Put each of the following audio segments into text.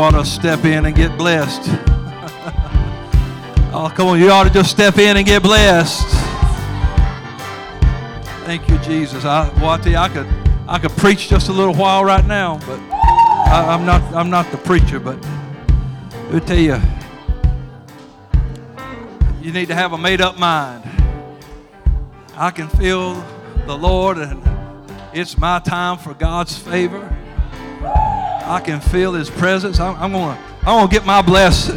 ought to step in and get blessed. oh, come on, you ought to just step in and get blessed. Thank you, Jesus. I, well, I you, I could, I could preach just a little while right now, but I, am not, I'm not the preacher. But let me tell you, you need to have a made-up mind. I can feel the Lord, and it's my time for God's favor. I can feel His presence. I'm, I'm gonna, I'm gonna get my blessing.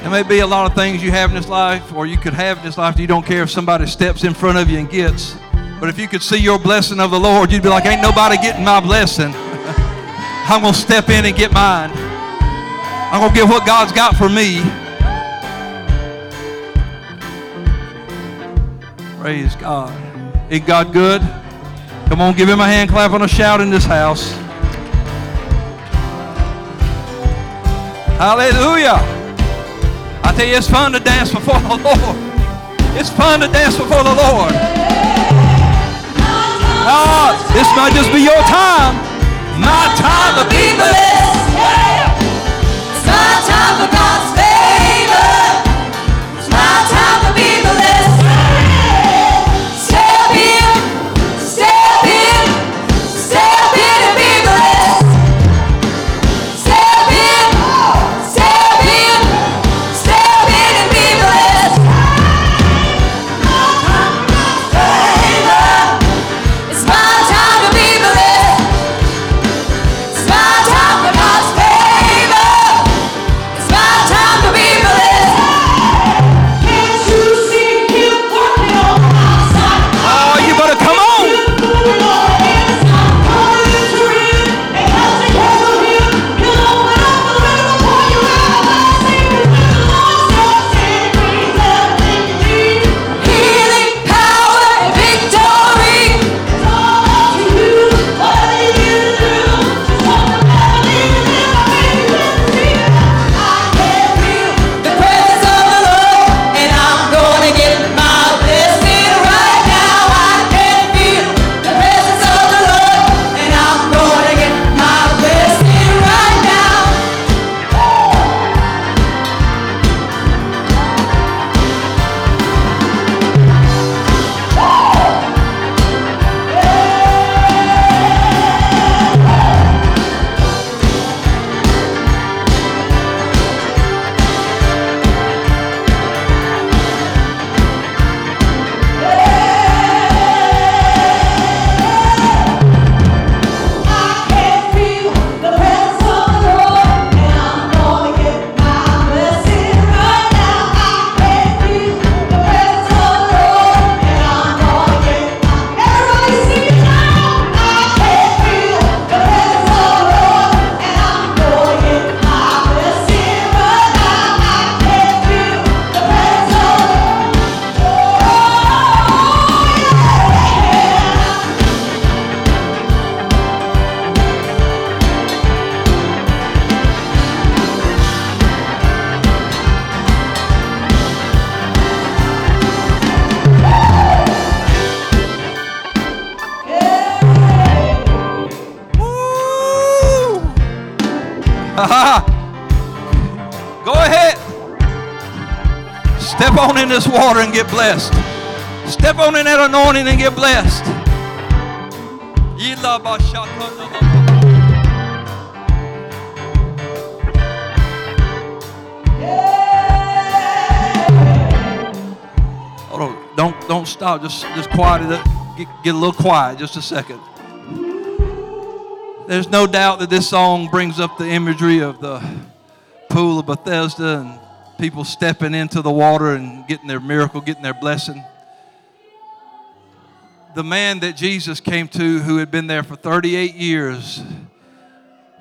There may be a lot of things you have in this life, or you could have in this life you don't care if somebody steps in front of you and gets. But if you could see your blessing of the Lord, you'd be like, Ain't nobody getting my blessing. I'm going to step in and get mine. I'm going to get what God's got for me. Praise God. Ain't God good? Come on, give him a hand clap and a shout in this house. Hallelujah. I tell you, it's fun to dance before the Lord. It's fun to dance before the Lord. God, this might just be your time. My time to be blessed. This water and get blessed. Step on in that anointing and get blessed. Hold on. Don't don't stop. Just just quiet it. Get, get a little quiet. Just a second. There's no doubt that this song brings up the imagery of the pool of Bethesda and people stepping into the water and getting their miracle, getting their blessing. The man that Jesus came to, who had been there for 38 years,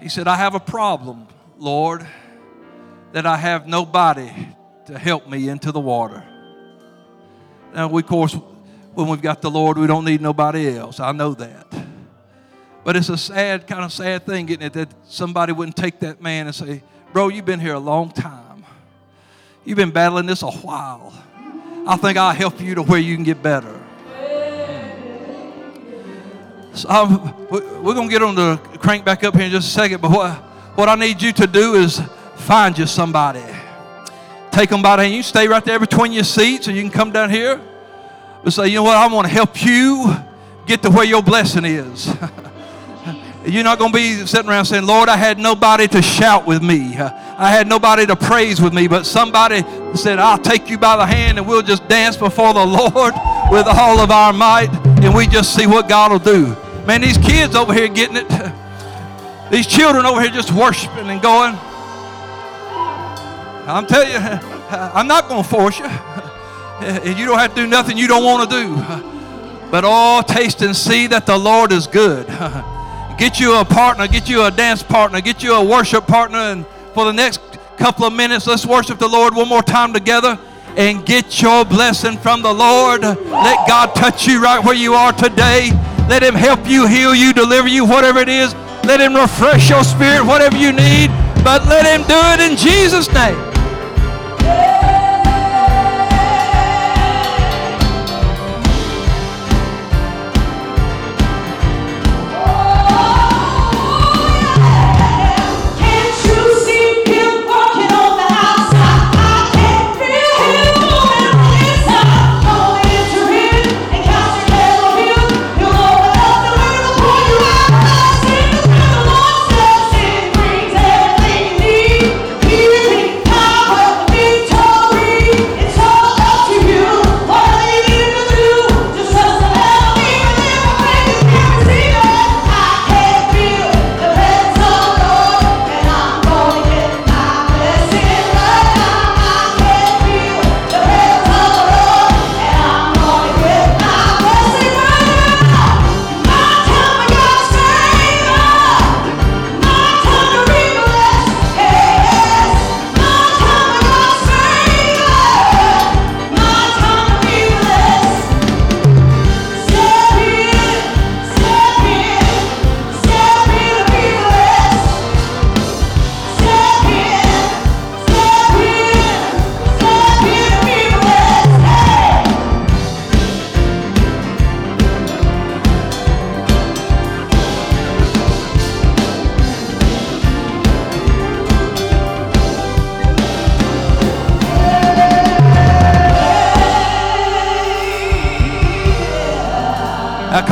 he said, I have a problem, Lord, that I have nobody to help me into the water. Now, we, of course, when we've got the Lord, we don't need nobody else. I know that. But it's a sad, kind of sad thing, getting it, that somebody wouldn't take that man and say, Bro, you've been here a long time. You've been battling this a while. I think I'll help you to where you can get better. So um, we're going to get on the crank back up here in just a second, but what, what I need you to do is find you somebody. Take them by the hand. You stay right there between your seats, or you can come down here. But say, you know what? I want to help you get to where your blessing is. You're not going to be sitting around saying, Lord, I had nobody to shout with me. I had nobody to praise with me, but somebody said, I'll take you by the hand and we'll just dance before the Lord with all of our might and we just see what God will do. Man, these kids over here getting it. These children over here just worshiping and going. I'm telling you, I'm not going to force you. You don't have to do nothing you don't want to do. But all taste and see that the Lord is good. Get you a partner, get you a dance partner, get you a worship partner, and for the next couple of minutes, let's worship the Lord one more time together and get your blessing from the Lord. Let God touch you right where you are today. Let Him help you, heal you, deliver you, whatever it is. Let Him refresh your spirit, whatever you need. But let Him do it in Jesus' name.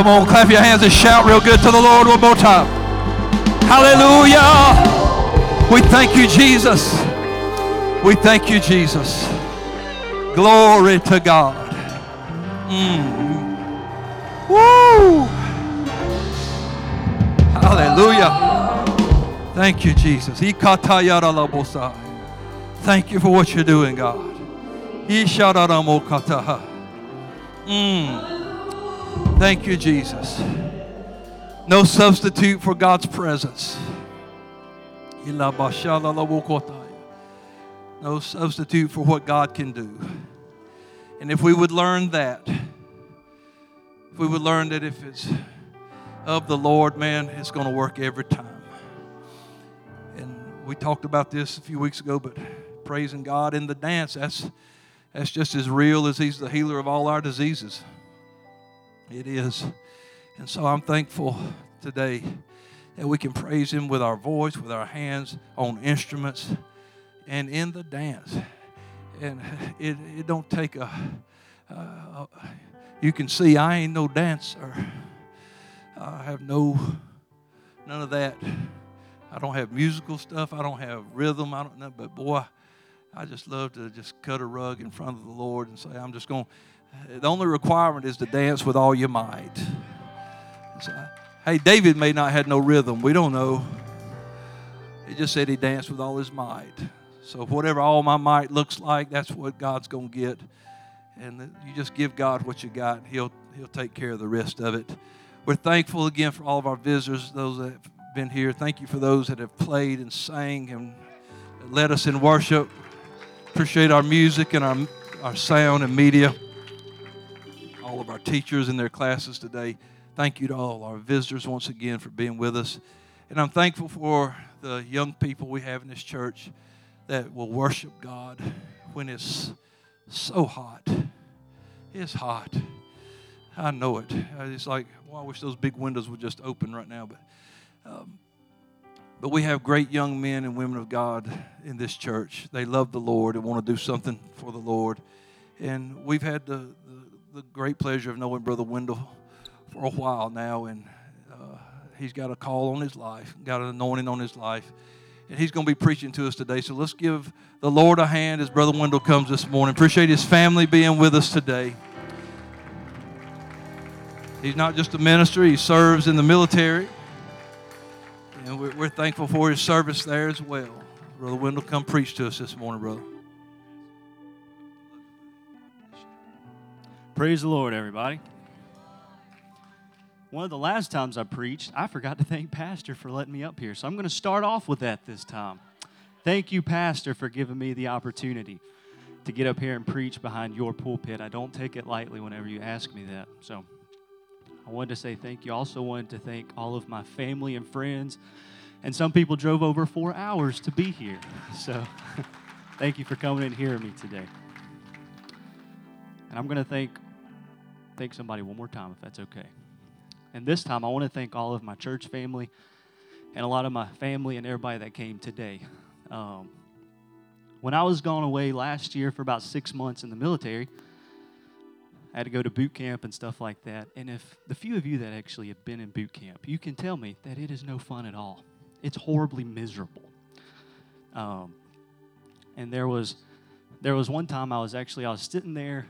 Come on, clap your hands and shout real good to the Lord one more time. Hallelujah. We thank you, Jesus. We thank you, Jesus. Glory to God. Mm. Woo. Hallelujah. Thank you, Jesus. Thank you for what you're doing, God. Mm. Thank you, Jesus. No substitute for God's presence. No substitute for what God can do. And if we would learn that, if we would learn that if it's of the Lord, man, it's going to work every time. And we talked about this a few weeks ago, but praising God in the dance, that's, that's just as real as He's the healer of all our diseases. It is. And so I'm thankful today that we can praise Him with our voice, with our hands, on instruments, and in the dance. And it, it don't take a, uh, you can see I ain't no dancer. I have no, none of that. I don't have musical stuff. I don't have rhythm. I don't know. But boy, I just love to just cut a rug in front of the Lord and say, I'm just going to the only requirement is to dance with all your might. So, hey, David may not have no rhythm. We don't know. He just said he danced with all his might. So whatever all my might looks like, that's what God's going to get. And you just give God what you got, He'll He'll take care of the rest of it. We're thankful again for all of our visitors, those that have been here. Thank you for those that have played and sang and led us in worship. Appreciate our music and our, our sound and media all of our teachers in their classes today. Thank you to all our visitors once again for being with us. And I'm thankful for the young people we have in this church that will worship God when it's so hot. It's hot. I know it. It's like, well, I wish those big windows would just open right now. But, um, but we have great young men and women of God in this church. They love the Lord and want to do something for the Lord. And we've had the, the, the great pleasure of knowing Brother Wendell for a while now. And uh, he's got a call on his life, got an anointing on his life. And he's going to be preaching to us today. So let's give the Lord a hand as Brother Wendell comes this morning. Appreciate his family being with us today. He's not just a minister, he serves in the military. And we're, we're thankful for his service there as well. Brother Wendell, come preach to us this morning, brother. Praise the Lord, everybody. One of the last times I preached, I forgot to thank Pastor for letting me up here. So I'm going to start off with that this time. Thank you, Pastor, for giving me the opportunity to get up here and preach behind your pulpit. I don't take it lightly whenever you ask me that. So I wanted to say thank you. Also wanted to thank all of my family and friends. And some people drove over four hours to be here. So thank you for coming and hearing me today. And I'm going to thank thank somebody one more time if that's okay. And this time I want to thank all of my church family and a lot of my family and everybody that came today. Um, when I was gone away last year for about six months in the military, I had to go to boot camp and stuff like that. And if the few of you that actually have been in boot camp, you can tell me that it is no fun at all. It's horribly miserable. Um, and there was there was one time I was actually I was sitting there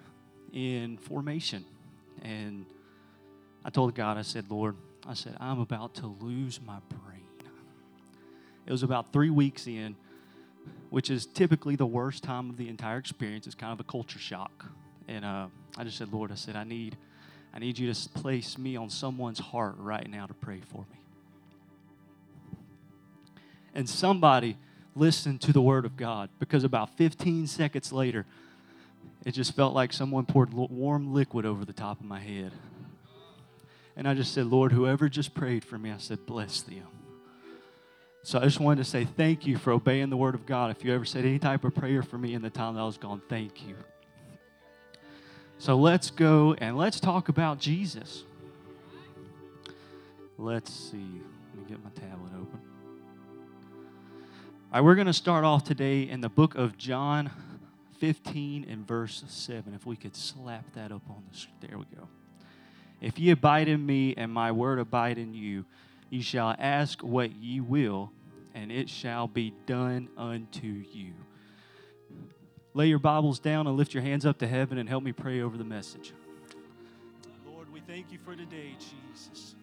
in formation, and I told God, I said, Lord, I said I'm about to lose my brain. It was about three weeks in, which is typically the worst time of the entire experience. It's kind of a culture shock. And uh, I just said, Lord, I said, I need, I need you to place me on someone's heart right now to pray for me. And somebody listened to the word of God because about 15 seconds later, it just felt like someone poured warm liquid over the top of my head. And I just said, Lord, whoever just prayed for me, I said, bless them. So I just wanted to say thank you for obeying the word of God. If you ever said any type of prayer for me in the time that I was gone, thank you. So let's go and let's talk about Jesus. Let's see. Let me get my tablet open. All right, we're going to start off today in the book of John 15 and verse 7. If we could slap that up on the screen. There we go. If ye abide in me and my word abide in you, ye shall ask what ye will, and it shall be done unto you lay your Bibles down and lift your hands up to heaven and help me pray over the message. Lord, we thank you for today, Jesus.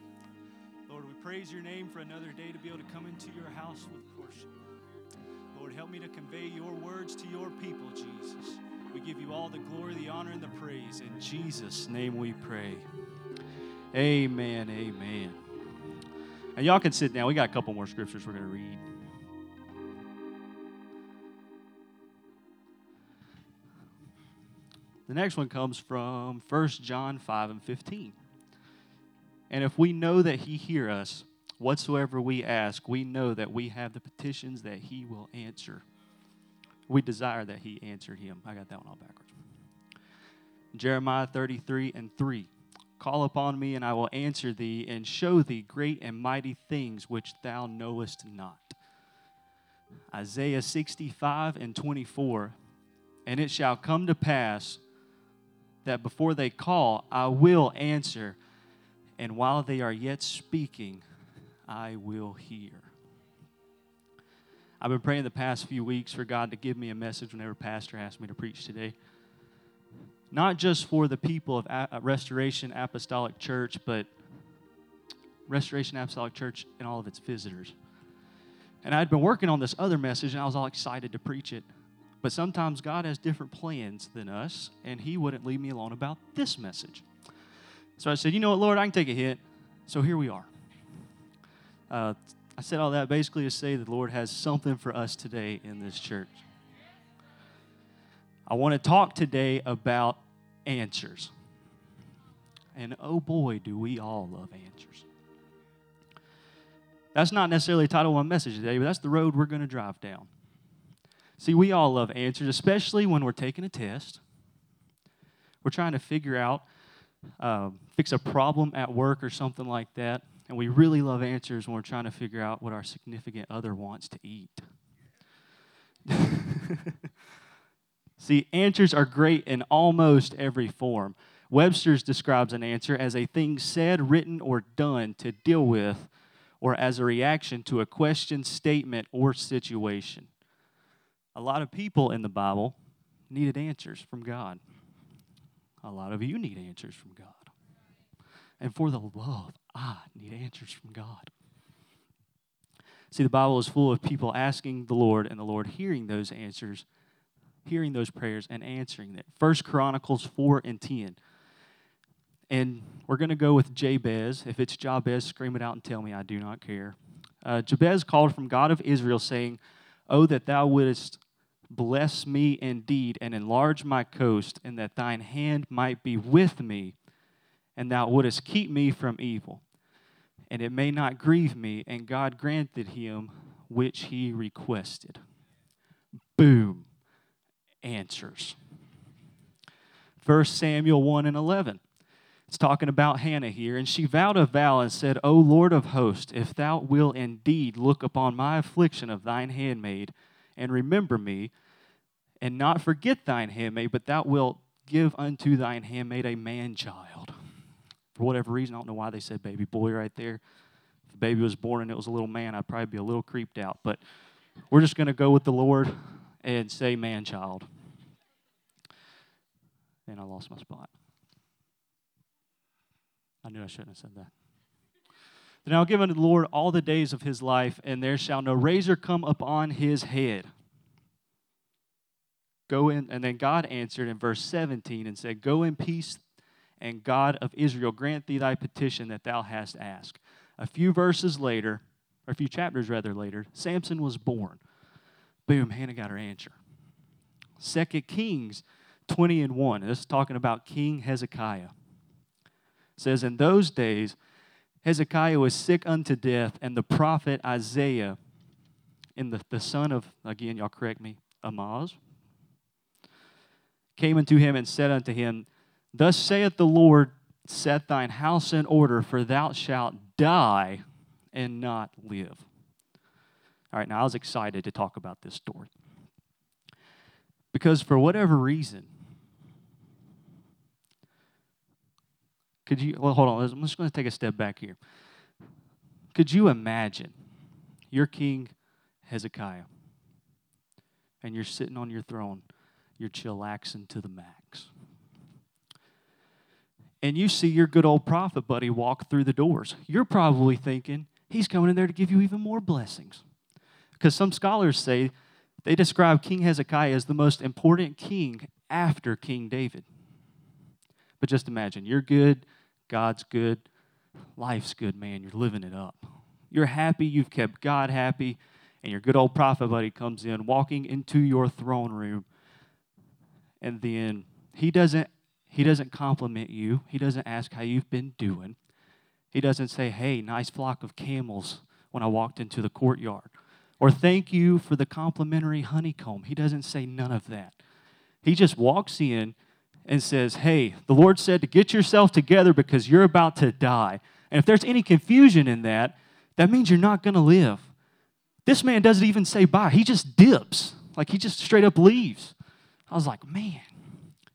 Lord, we praise your name for another day to be able to come into your house with worship. Lord, help me to convey your words to your people, Jesus. We give you all the glory, the honor, and the praise. In Jesus' name we pray. Amen. Amen. And y'all can sit down. We got a couple more scriptures we're going to read. The next one comes from 1 John 5 and 15. And if we know that he hear us, whatsoever we ask, we know that we have the petitions that he will answer. We desire that he answer him. I got that one all backwards. Jeremiah 33 and 3. Call upon me, and I will answer thee, and show thee great and mighty things which thou knowest not. Isaiah 65 and 24. And it shall come to pass that before they call, I will answer. And while they are yet speaking, I will hear. I've been praying the past few weeks for God to give me a message whenever Pastor asked me to preach today. Not just for the people of uh, Restoration Apostolic Church, but Restoration Apostolic Church and all of its visitors. And I'd been working on this other message, and I was all excited to preach it. But sometimes God has different plans than us, and He wouldn't leave me alone about this message. So I said, You know what, Lord, I can take a hit. So here we are. Uh, I said all that basically to say that the Lord has something for us today in this church. I want to talk today about answers. And oh boy, do we all love answers. That's not necessarily title my message today, but that's the road we're going to drive down. See, we all love answers, especially when we're taking a test. We're trying to figure out um, fix a problem at work or something like that. And we really love answers when we're trying to figure out what our significant other wants to eat. See, answers are great in almost every form. Webster's describes an answer as a thing said, written, or done to deal with, or as a reaction to a question, statement, or situation. A lot of people in the Bible needed answers from God. A lot of you need answers from God. And for the love, I need answers from God. See, the Bible is full of people asking the Lord and the Lord hearing those answers, hearing those prayers and answering them. First Chronicles 4 and 10. And we're going to go with Jabez. If it's Jabez, scream it out and tell me I do not care. Uh, Jabez called from God of Israel, saying, Oh, that thou wouldst bless me indeed and enlarge my coast, and that thine hand might be with me, and thou wouldst keep me from evil, and it may not grieve me. And God granted him which he requested. Boom. Answers. 1 Samuel 1 and 11. It's talking about Hannah here. And she vowed a vow and said, O Lord of hosts, if thou wilt indeed look upon my affliction of thine handmaid, and remember me, and not forget thine handmaid, but thou wilt give unto thine handmaid a man child. For whatever reason, I don't know why they said baby boy right there. If the baby was born and it was a little man, I'd probably be a little creeped out. But we're just going to go with the Lord and say man child. And I lost my spot. I knew I shouldn't have said that. Then I'll give unto the Lord all the days of his life, and there shall no razor come upon his head. Go in, and then God answered in verse 17 and said, Go in peace, and God of Israel grant thee thy petition that thou hast asked. A few verses later, or a few chapters rather later, Samson was born. Boom, Hannah got her answer. Second Kings 20 and 1. This is talking about King Hezekiah says, In those days, Hezekiah was sick unto death, and the prophet Isaiah, in the, the son of, again, y'all correct me, Amoz, came unto him and said unto him, Thus saith the Lord, set thine house in order, for thou shalt die and not live. All right, now I was excited to talk about this story. Because for whatever reason, Could you, well, hold on. I'm just going to take a step back here. Could you imagine your king Hezekiah and you're sitting on your throne, you're chillaxing to the max. And you see your good old prophet buddy walk through the doors. You're probably thinking, he's coming in there to give you even more blessings. Because some scholars say they describe King Hezekiah as the most important king after King David. But just imagine, you're good, God's good, life's good, man. You're living it up. You're happy, you've kept God happy, and your good old prophet buddy comes in, walking into your throne room, and then he doesn't he doesn't compliment you. He doesn't ask how you've been doing. He doesn't say, "Hey, nice flock of camels" when I walked into the courtyard, or "Thank you for the complimentary honeycomb." He doesn't say none of that. He just walks in and says, Hey, the Lord said to get yourself together because you're about to die. And if there's any confusion in that, that means you're not going to live. This man doesn't even say bye, he just dips, like he just straight up leaves. I was like, Man.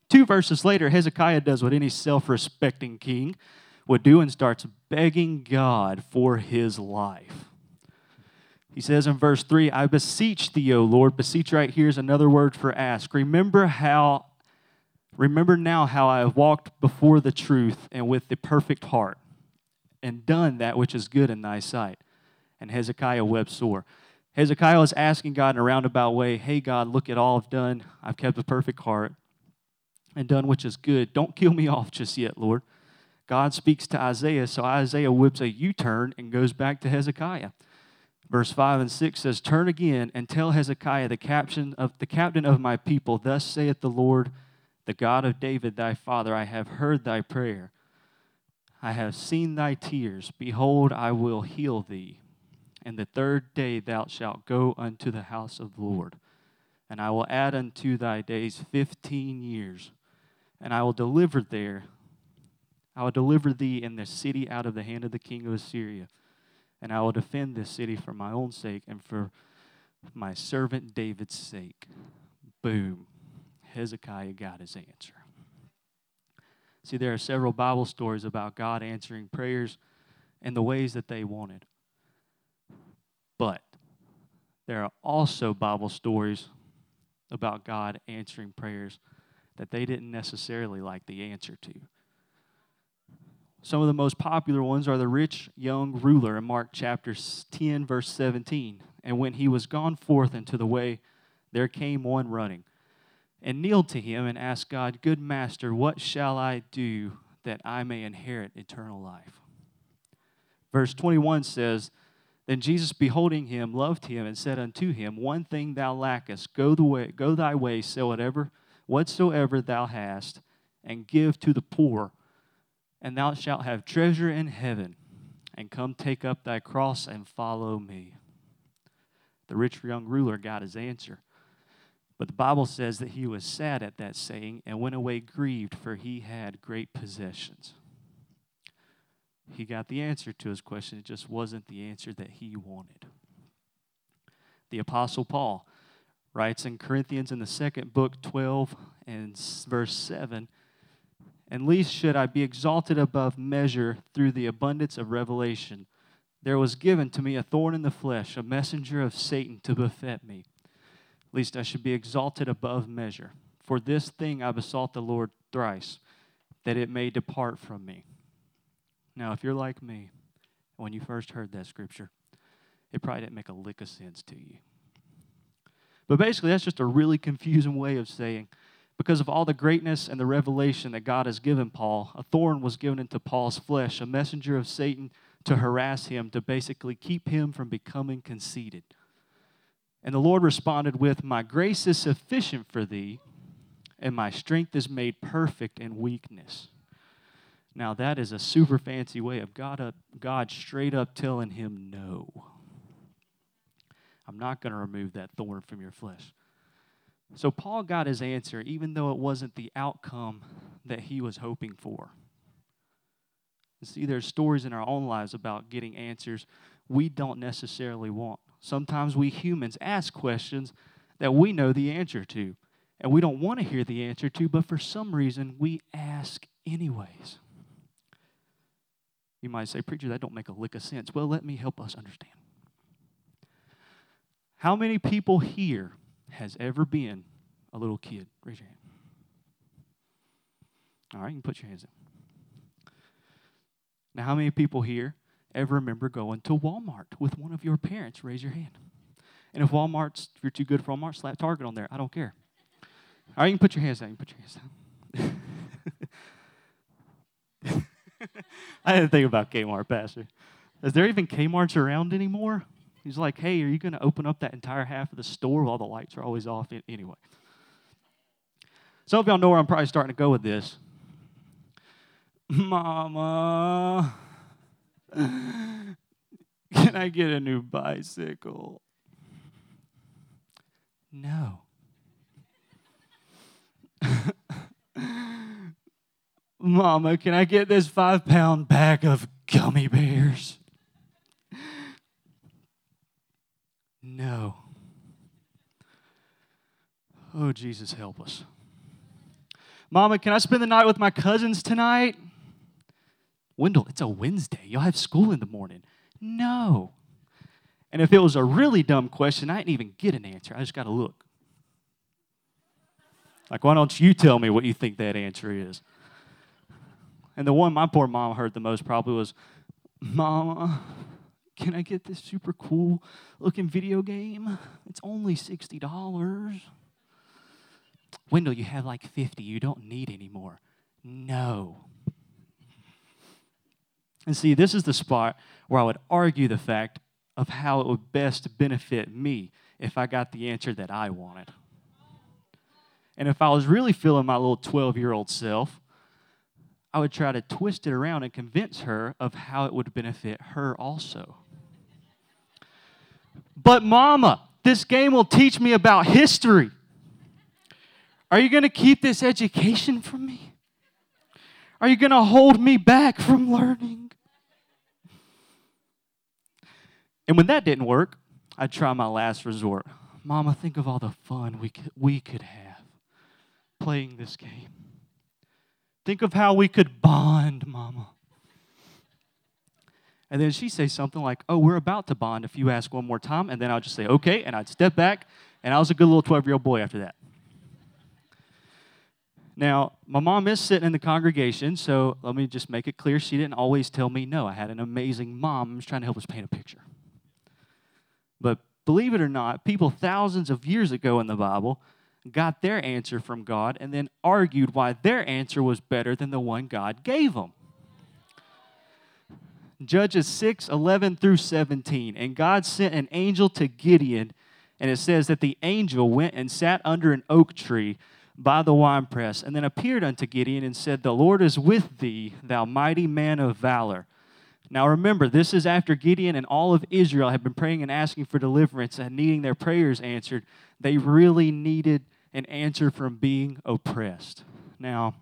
Two verses later, Hezekiah does what any self respecting king would do and starts begging God for his life. He says in verse 3, I beseech thee, O Lord. Beseech right here is another word for ask. Remember how Remember now how I have walked before the truth and with the perfect heart, and done that which is good in thy sight. And Hezekiah wept sore. Hezekiah was asking God in a roundabout way, Hey, God, look at all I've done. I've kept a perfect heart and done which is good. Don't kill me off just yet, Lord. God speaks to Isaiah, so Isaiah whips a U turn and goes back to Hezekiah. Verse 5 and 6 says, Turn again and tell Hezekiah, the captain of, the captain of my people, Thus saith the Lord the God of David thy father, I have heard thy prayer. I have seen thy tears. Behold, I will heal thee. And the third day thou shalt go unto the house of the Lord. And I will add unto thy days fifteen years. And I will deliver there, I will deliver thee and this city out of the hand of the king of Assyria, and I will defend this city for my own sake and for my servant David's sake. Boom. Hezekiah got his answer. See, there are several Bible stories about God answering prayers in the ways that they wanted. But there are also Bible stories about God answering prayers that they didn't necessarily like the answer to. Some of the most popular ones are the rich young ruler in Mark chapter 10, verse 17. And when he was gone forth into the way, there came one running and kneeled to him and asked God, Good master, what shall I do that I may inherit eternal life? Verse 21 says, Then Jesus, beholding him, loved him and said unto him, One thing thou lackest, go, the way, go thy way, sell whatever, whatsoever thou hast, and give to the poor and thou shalt have treasure in heaven, and come take up thy cross and follow me. The rich young ruler got his answer. But the Bible says that he was sad at that saying and went away grieved, for he had great possessions. He got the answer to his question, it just wasn't the answer that he wanted. The Apostle Paul writes in Corinthians in the second book, 12 and verse 7 and least should I be exalted above measure through the abundance of revelation. There was given to me a thorn in the flesh, a messenger of Satan to buffet me. Least I should be exalted above measure. For this thing I besought the Lord thrice, that it may depart from me. Now, if you're like me, when you first heard that scripture, it probably didn't make a lick of sense to you. But basically, that's just a really confusing way of saying because of all the greatness and the revelation that God has given Paul, a thorn was given into Paul's flesh, a messenger of Satan to harass him, to basically keep him from becoming conceited. And the Lord responded with, My grace is sufficient for thee, and my strength is made perfect in weakness. Now, that is a super fancy way of God, up, God straight up telling him no. I'm not going to remove that thorn from your flesh. So Paul got his answer, even though it wasn't the outcome that he was hoping for. see, there's stories in our own lives about getting answers we don't necessarily want. Sometimes we humans ask questions that we know the answer to, and we don't want to hear the answer to, but for some reason we ask anyways. You might say, Preacher, that don't make a lick of sense. Well, let me help us understand. How many people here has ever been a little kid? Raise your hand. All right, you can put your hands in. Now, how many people here ever remember going to Walmart with one of your parents? Raise your hand. And if Walmart's, if you're too good for Walmart, slap Target on there. I don't care. All right, you can put your hands down. You can put your hands down. I didn't think about Kmart, Pastor. Is there even Kmart's around anymore? He's like, hey, are you going to open up that entire half of the store while the lights are always off? Anyway. Some of y'all know where I'm probably starting to go with this. Mama, can I get a new bicycle? No. Mama, can I get this five pound bag of gummy bears? No. Oh, Jesus, help us. Mama, can I spend the night with my cousins tonight? Wendell, it's a Wednesday. You'll have school in the morning. No. And if it was a really dumb question, I didn't even get an answer. I just got to look. Like, why don't you tell me what you think that answer is? And the one my poor mom heard the most probably was, Mama, can I get this super cool looking video game? It's only $60. Wendell, you have like 50. You don't need any more. No. And see, this is the spot where I would argue the fact of how it would best benefit me if I got the answer that I wanted. And if I was really feeling my little 12 year old self, I would try to twist it around and convince her of how it would benefit her also. But, Mama, this game will teach me about history. Are you going to keep this education from me? Are you going to hold me back from learning? And when that didn't work, I'd try my last resort. Mama, think of all the fun we could, we could have playing this game. Think of how we could bond, Mama. And then she'd say something like, Oh, we're about to bond if you ask one more time. And then I'd just say, Okay. And I'd step back. And I was a good little 12 year old boy after that. Now, my mom is sitting in the congregation, so let me just make it clear she didn't always tell me no. I had an amazing mom. Just trying to help us paint a picture. But believe it or not, people thousands of years ago in the Bible got their answer from God and then argued why their answer was better than the one God gave them. Judges 6 11 through 17. And God sent an angel to Gideon, and it says that the angel went and sat under an oak tree by the winepress, and then appeared unto Gideon and said, The Lord is with thee, thou mighty man of valor. Now remember, this is after Gideon and all of Israel had been praying and asking for deliverance and needing their prayers answered. They really needed an answer from being oppressed. Now,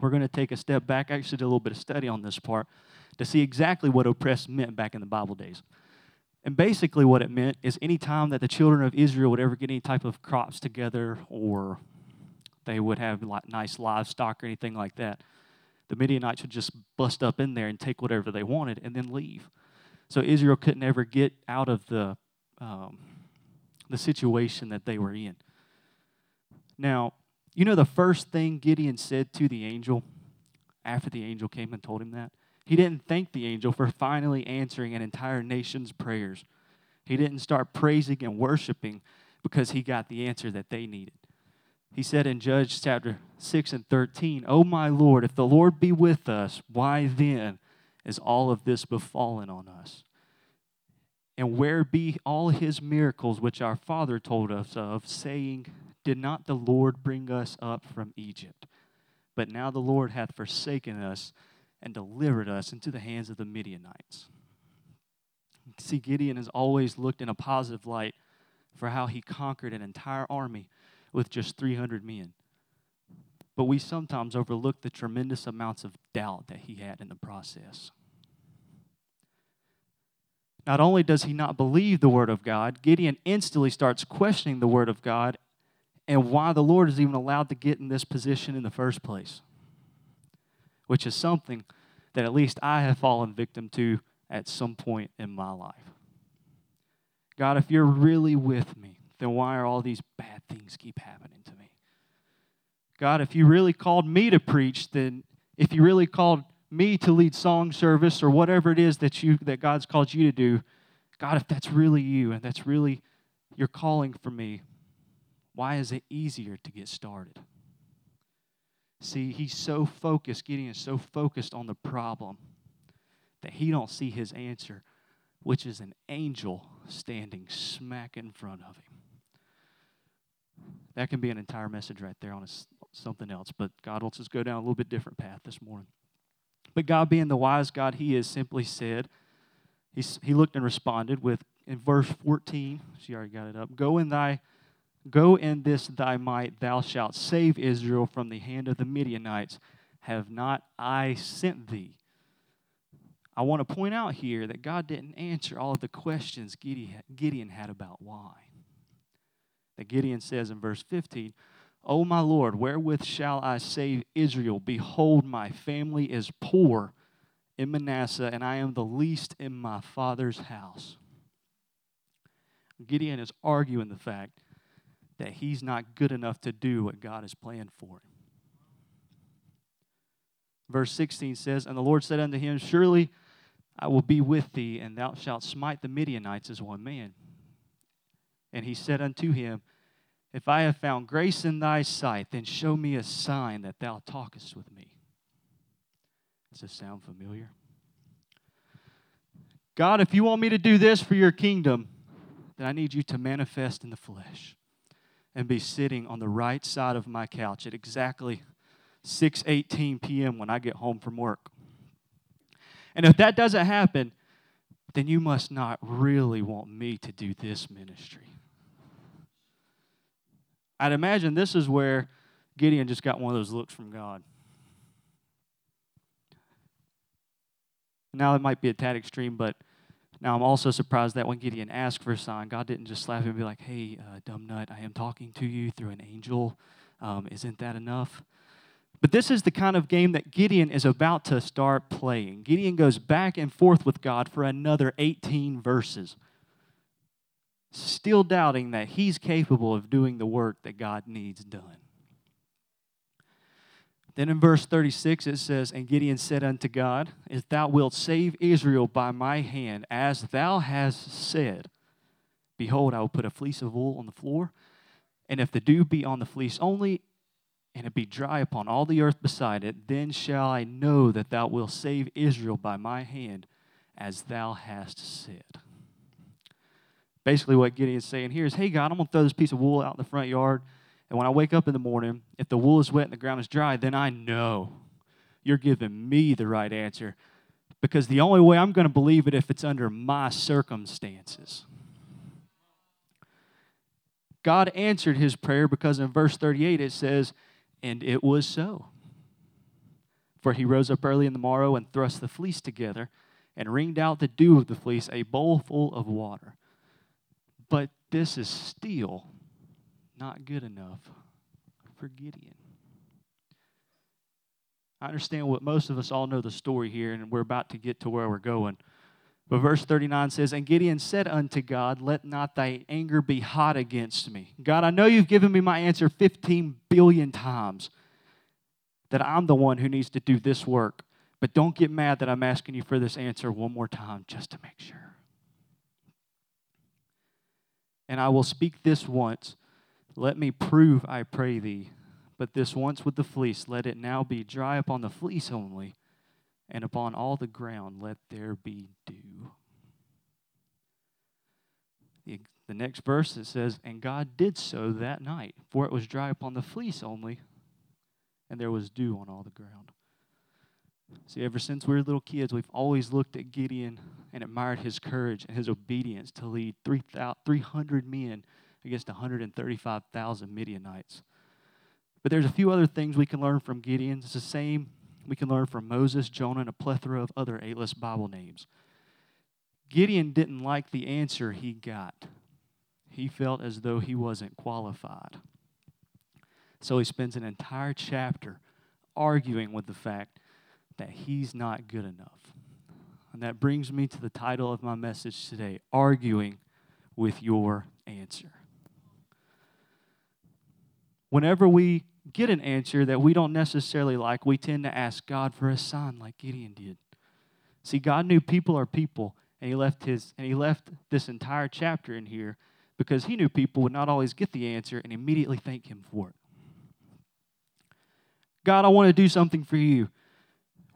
we're going to take a step back. I actually did a little bit of study on this part to see exactly what oppressed meant back in the Bible days. And basically, what it meant is any time that the children of Israel would ever get any type of crops together or they would have like nice livestock or anything like that, the Midianites would just bust up in there and take whatever they wanted and then leave. So Israel couldn't ever get out of the, um, the situation that they were in. Now, you know the first thing Gideon said to the angel after the angel came and told him that? He didn't thank the angel for finally answering an entire nation's prayers. He didn't start praising and worshiping because he got the answer that they needed. He said in Judge chapter 6 and 13, Oh my Lord, if the Lord be with us, why then is all of this befallen on us? And where be all his miracles which our father told us of, saying, Did not the Lord bring us up from Egypt? But now the Lord hath forsaken us and delivered us into the hands of the Midianites. See, Gideon has always looked in a positive light for how he conquered an entire army with just 300 men. But we sometimes overlook the tremendous amounts of doubt that he had in the process. Not only does he not believe the word of God, Gideon instantly starts questioning the word of God and why the Lord is even allowed to get in this position in the first place which is something that at least I have fallen victim to at some point in my life. God, if you're really with me, then why are all these bad things keep happening to me? God, if you really called me to preach, then if you really called me to lead song service or whatever it is that you that God's called you to do, God, if that's really you and that's really your calling for me, why is it easier to get started? See, he's so focused, Gideon is so focused on the problem that he don't see his answer, which is an angel standing smack in front of him. That can be an entire message right there on a, something else, but God wants us to go down a little bit different path this morning. But God, being the wise God He is, simply said, He, he looked and responded with, in verse 14, she already got it up, Go in thy Go in this thy might, thou shalt save Israel from the hand of the Midianites. Have not I sent thee? I want to point out here that God didn't answer all of the questions Gideon had about why. That Gideon says in verse 15, O my Lord, wherewith shall I save Israel? Behold, my family is poor in Manasseh, and I am the least in my father's house. Gideon is arguing the fact that he's not good enough to do what God has planned for him. Verse 16 says, And the Lord said unto him, Surely I will be with thee, and thou shalt smite the Midianites as one man. And he said unto him, If I have found grace in thy sight, then show me a sign that thou talkest with me. Does this sound familiar? God, if you want me to do this for your kingdom, then I need you to manifest in the flesh and be sitting on the right side of my couch at exactly 6:18 p.m. when I get home from work. And if that doesn't happen, then you must not really want me to do this ministry. I'd imagine this is where Gideon just got one of those looks from God. Now, it might be a tad extreme, but now I'm also surprised that when Gideon asked for a sign, God didn't just slap him and be like, hey, uh, dumb nut, I am talking to you through an angel. Um, isn't that enough? But this is the kind of game that Gideon is about to start playing. Gideon goes back and forth with God for another 18 verses, still doubting that he's capable of doing the work that God needs done. Then in verse 36 it says, And Gideon said unto God, If thou wilt save Israel by my hand, as thou hast said, behold, I will put a fleece of wool on the floor, and if the dew be on the fleece only, and it be dry upon all the earth beside it, then shall I know that thou wilt save Israel by my hand, as thou hast said. Basically, what Gideon's saying here is, Hey, God, I'm going to throw this piece of wool out in the front yard. And when I wake up in the morning, if the wool is wet and the ground is dry, then I know you're giving me the right answer. Because the only way I'm going to believe it if it's under my circumstances. God answered his prayer because in verse 38 it says, And it was so. For he rose up early in the morrow and thrust the fleece together and wringed out the dew of the fleece, a bowl full of water. But this is still not good enough for Gideon. I understand what most of us all know the story here, and we're about to get to where we're going. But verse 39 says, And Gideon said unto God, Let not thy anger be hot against me. God, I know you've given me my answer 15 billion times that I'm the one who needs to do this work. But don't get mad that I'm asking you for this answer one more time just to make sure. And I will speak this once, let me prove, I pray thee. But this once with the fleece, let it now be dry upon the fleece only, and upon all the ground let there be dew. The, the next verse it says, And God did so that night, for it was dry upon the fleece only, and there was dew on all the ground. See, ever since we were little kids, we've always looked at Gideon and admired his courage and his obedience to lead 300 men against 135,000 Midianites. But there's a few other things we can learn from Gideon. It's the same we can learn from Moses, Jonah, and a plethora of other A-list Bible names. Gideon didn't like the answer he got. He felt as though he wasn't qualified. So he spends an entire chapter arguing with the fact that he's not good enough. And that brings me to the title of my message today Arguing with Your Answer whenever we get an answer that we don't necessarily like, we tend to ask God for a sign like Gideon did. See, God knew people are people, and he left his and he left this entire chapter in here because he knew people would not always get the answer and immediately thank him for it. God, I want to do something for you.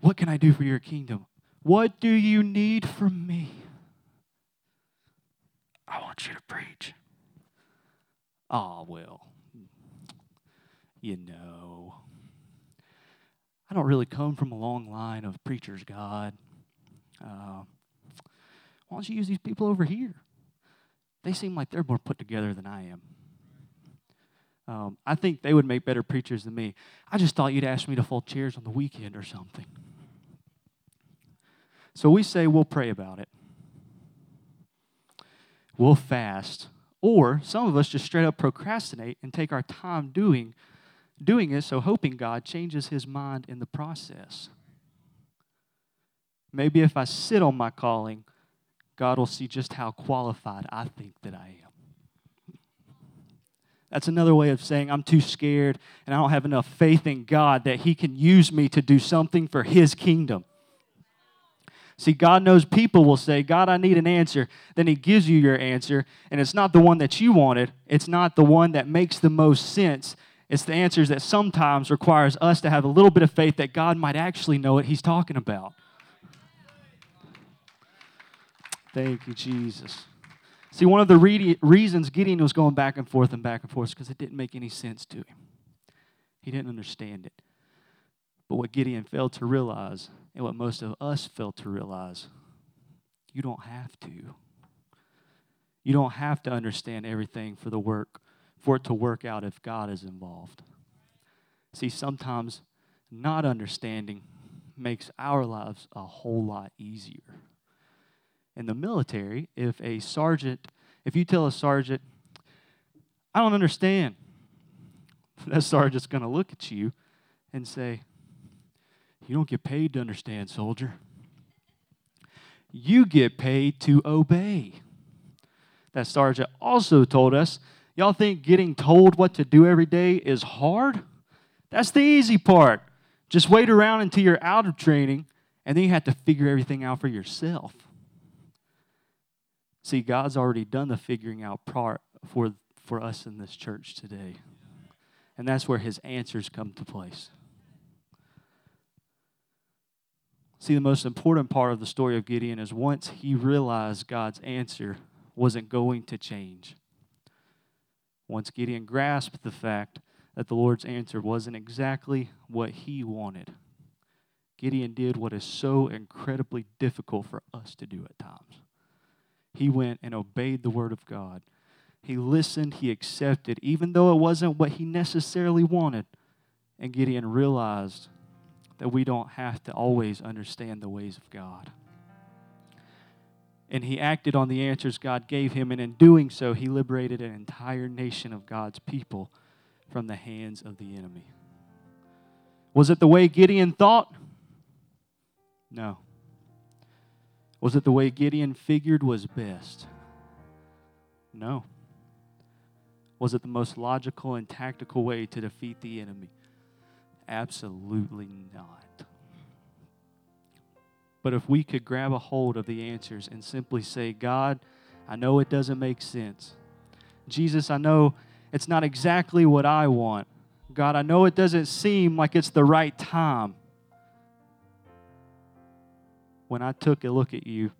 What can I do for your kingdom? What do you need from me? I want you to preach. Ah, oh, well you know, I don't really come from a long line of preachers, God. Uh, why don't you use these people over here? They seem like they're more put together than I am. Um, I think they would make better preachers than me. I just thought you'd ask me to fold chairs on the weekend or something. So we say we'll pray about it. We'll fast. Or some of us just straight up procrastinate and take our time doing doing it, so hoping God changes his mind in the process. Maybe if I sit on my calling, God will see just how qualified I think that I am. That's another way of saying I'm too scared and I don't have enough faith in God that He can use me to do something for His kingdom. See, God knows people will say, God, I need an answer. Then He gives you your answer, and it's not the one that you wanted, it's not the one that makes the most sense. It's the answers that sometimes requires us to have a little bit of faith that God might actually know what He's talking about. Thank you, Jesus. See, one of the re- reasons Gideon was going back and forth and back and forth is because it didn't make any sense to him. He didn't understand it. But what Gideon failed to realize, and what most of us failed to realize, you don't have to. You don't have to understand everything for the work for it to work out if God is involved. See, sometimes not understanding makes our lives a whole lot easier. In the military, if a sergeant, if you tell a sergeant, I don't understand, that sergeant's going to look at you and say, You don't get paid to understand, soldier. You get paid to obey. That sergeant also told us, Y'all think getting told what to do every day is hard? That's the easy part. Just wait around until you're out of training, and then you have to figure everything out for yourself. See, God's already done the figuring out part for, for us in this church today. And that's where his answers come to place. See, the most important part of the story of Gideon is once he realized God's answer wasn't going to change. Once Gideon grasped the fact that the Lord's answer wasn't exactly what he wanted. Gideon did what is so incredibly difficult for us to do at times. He went and obeyed the word of God. He listened, he accepted, even though it wasn't what he necessarily wanted. And Gideon realized that we don't have to always understand the ways of God. And he acted on the answers God gave him, and in doing so, he liberated an entire nation of God's people from the hands of the enemy. Was it the way Gideon thought? No. Was it the way Gideon figured was best? No. Was it the most logical and tactical way to defeat the enemy? Absolutely not. But if we could grab a hold of the answers and simply say, God, I know it doesn't make sense. Jesus, I know it's not exactly what I want. God, I know it doesn't seem like it's the right time. When I took a look at you,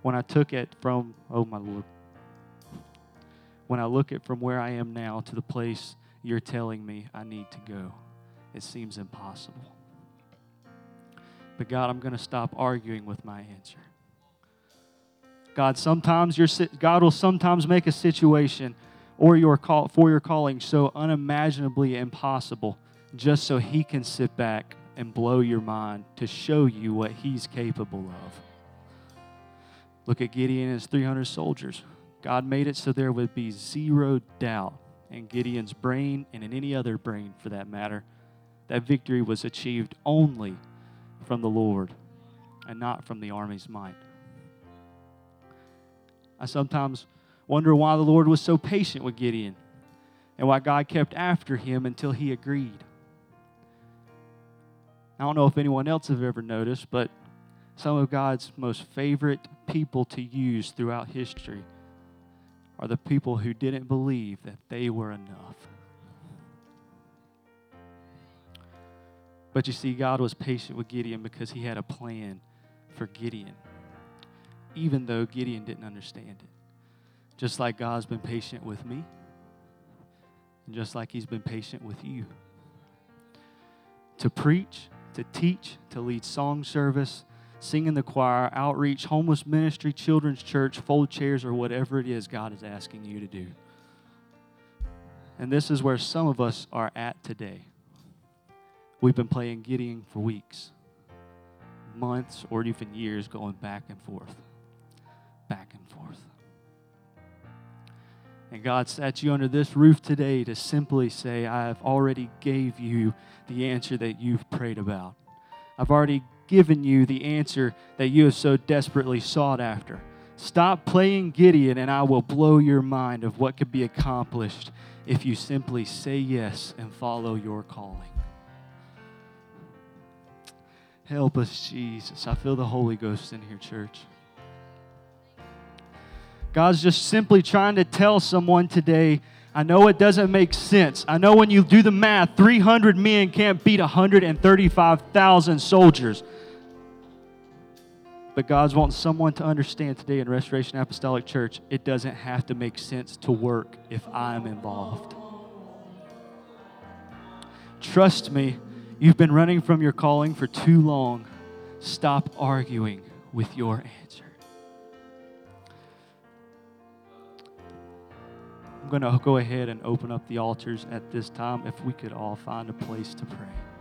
when I took it from, oh my Lord, when I look at from where I am now to the place you're telling me I need to go, it seems impossible. But God, I'm going to stop arguing with my answer. God, sometimes your God will sometimes make a situation or your call, for your calling so unimaginably impossible just so he can sit back and blow your mind to show you what he's capable of. Look at Gideon and his 300 soldiers. God made it so there would be zero doubt in Gideon's brain and in any other brain for that matter that victory was achieved only from the Lord and not from the army's might. I sometimes Wonder why the Lord was so patient with Gideon and why God kept after him until he agreed. I don't know if anyone else have ever noticed, but some of God's most favorite people to use throughout history are the people who didn't believe that they were enough. But you see, God was patient with Gideon because he had a plan for Gideon, even though Gideon didn't understand it. Just like God's been patient with me, and just like He's been patient with you. To preach, to teach, to lead song service, sing in the choir, outreach, homeless ministry, children's church, fold chairs, or whatever it is God is asking you to do. And this is where some of us are at today. We've been playing Gideon for weeks, months, or even years, going back and forth, back and forth. And God sat you under this roof today to simply say, I have already gave you the answer that you've prayed about. I've already given you the answer that you have so desperately sought after. Stop playing Gideon, and I will blow your mind of what could be accomplished if you simply say yes and follow your calling. Help us, Jesus. I feel the Holy Ghost in here, church. God's just simply trying to tell someone today I know it doesn't make sense. I know when you do the math, 300 men can't beat 135,000 soldiers. But God's wanting someone to understand today in Restoration Apostolic Church, it doesn't have to make sense to work if I am involved. Trust me, you've been running from your calling for too long. Stop arguing with your answer. I'm going to go ahead and open up the altars at this time if we could all find a place to pray.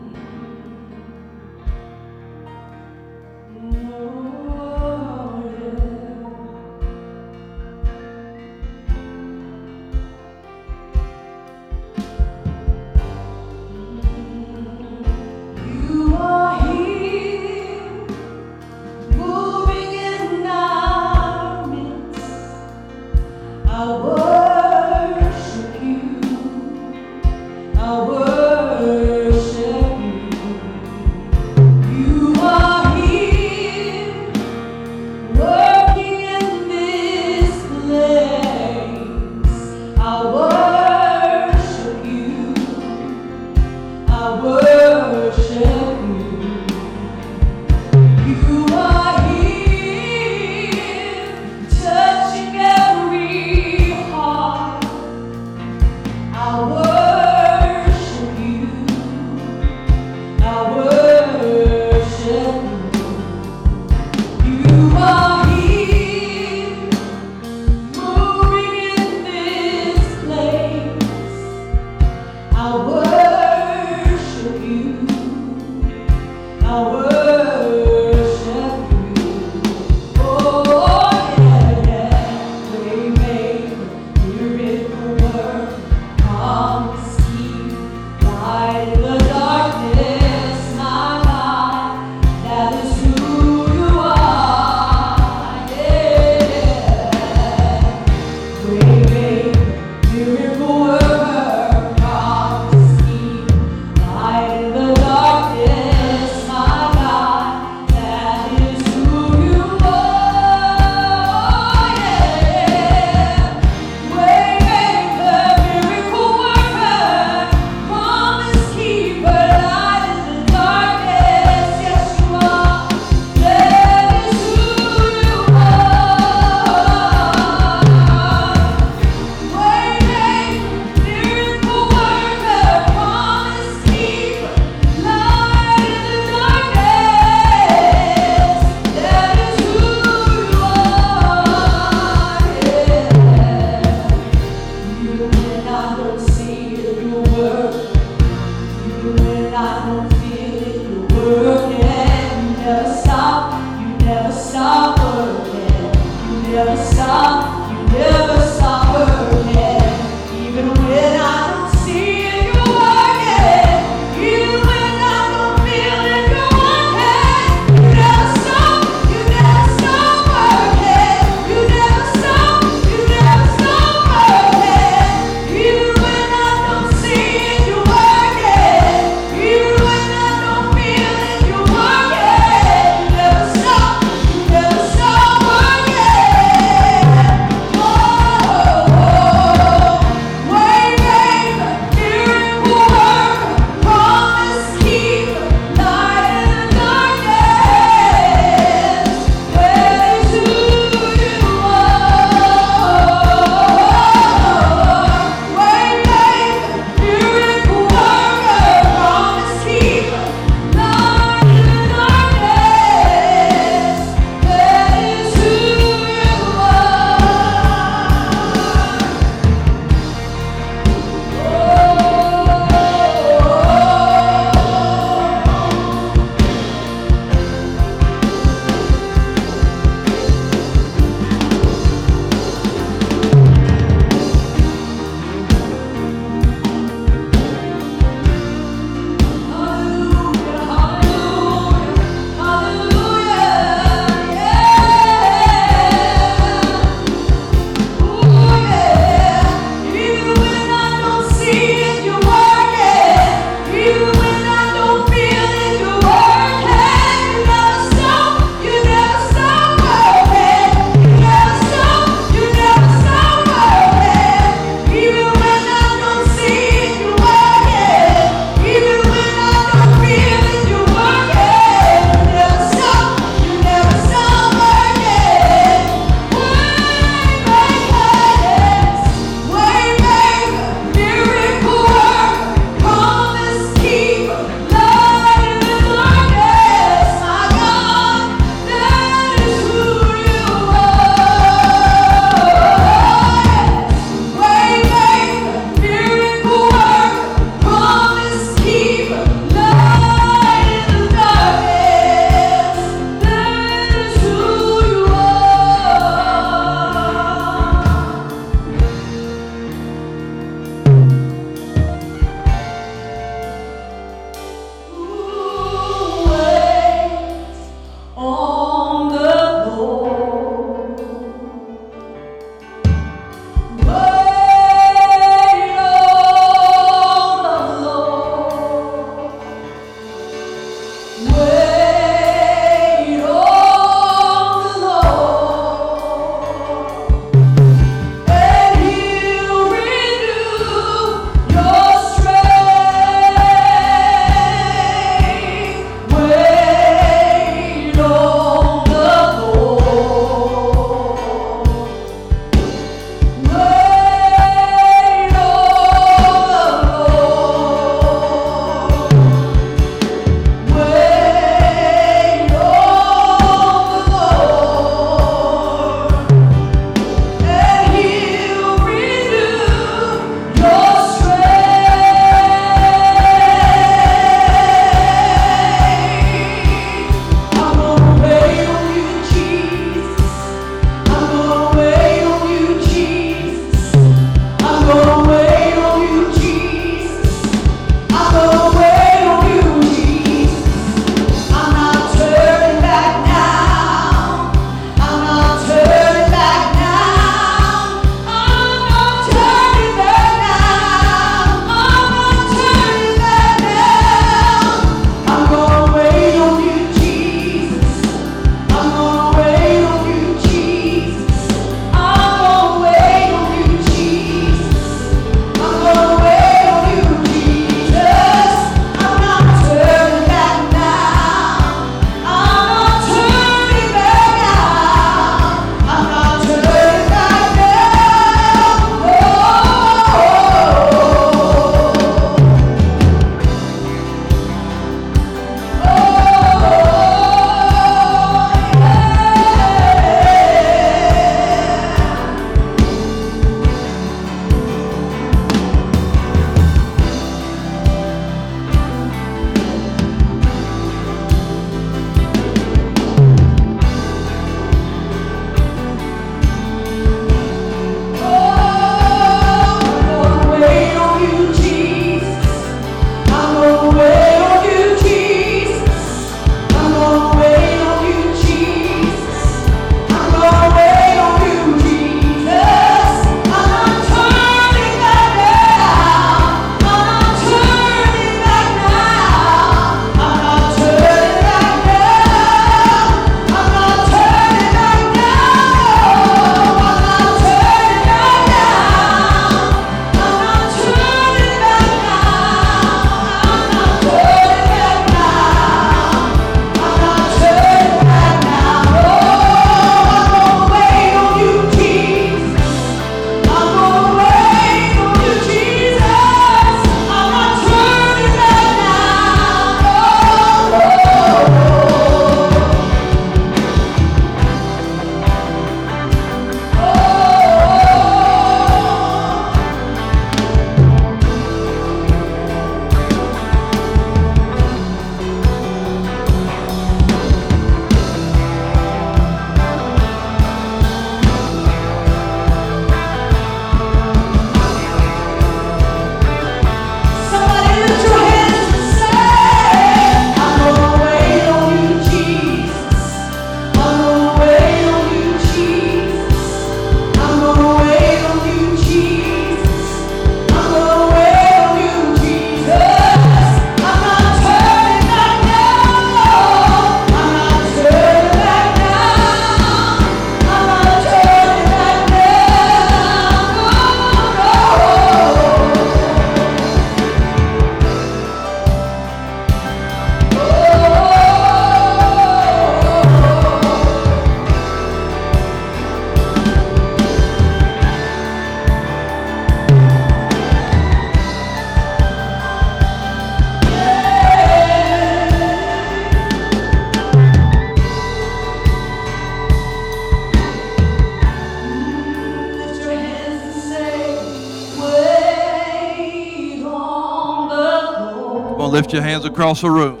Your hands across the room.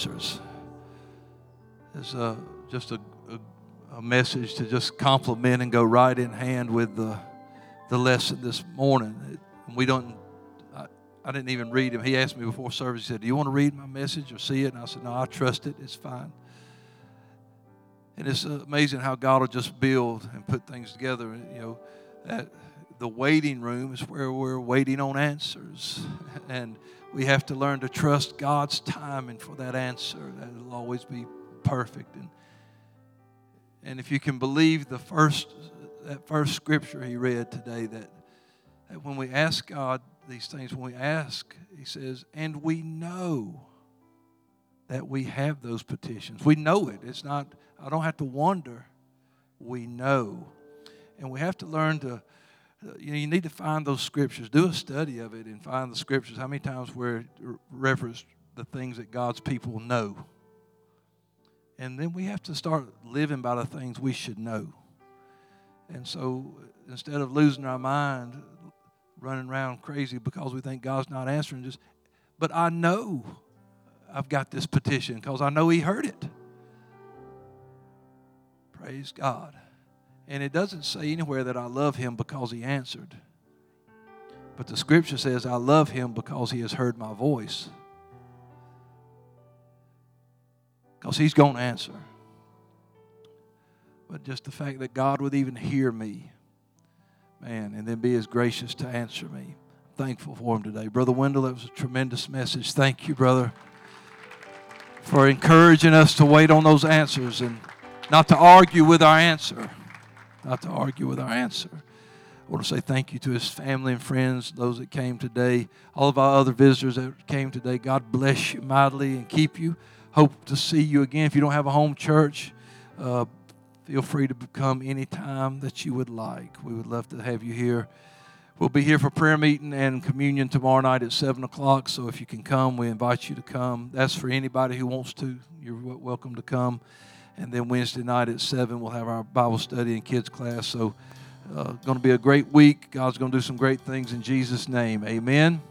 Answers. It's a, just a, a, a message to just compliment and go right in hand with the, the lesson this morning. It- we don't, I, I didn't even read him. He asked me before service, he said, Do you want to read my message or see it? And I said, No, I trust it. It's fine. And it's uh, amazing how God will just build and put things together. You know, that the waiting room is where we're waiting on answers. And we have to learn to trust God's timing for that answer. That it'll always be perfect. And, and if you can believe the first that first scripture he read today, that, that when we ask God these things, when we ask, he says, and we know that we have those petitions. We know it. It's not, I don't have to wonder. We know. And we have to learn to, you know, you need to find those scriptures. Do a study of it and find the scriptures. How many times where referenced the things that God's people know? And then we have to start living by the things we should know. And so instead of losing our mind, running around crazy because we think God's not answering, just, but I know I've got this petition because I know He heard it. Praise God. And it doesn't say anywhere that I love Him because He answered. But the scripture says, I love Him because He has heard my voice. Because He's going to answer. But just the fact that God would even hear me, man, and then be as gracious to answer me. Thankful for Him today. Brother Wendell, that was a tremendous message. Thank you, brother for encouraging us to wait on those answers and not to argue with our answer. Not to argue with our answer. I want to say thank you to his family and friends, those that came today, all of our other visitors that came today. God bless you mightily and keep you. Hope to see you again. If you don't have a home church, uh, feel free to come anytime that you would like. We would love to have you here. We'll be here for prayer meeting and communion tomorrow night at 7 o'clock. So if you can come, we invite you to come. That's for anybody who wants to. You're welcome to come. And then Wednesday night at 7, we'll have our Bible study and kids class. So uh, going to be a great week. God's going to do some great things in Jesus' name. Amen.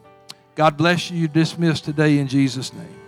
God bless you. You're dismissed today in Jesus' name.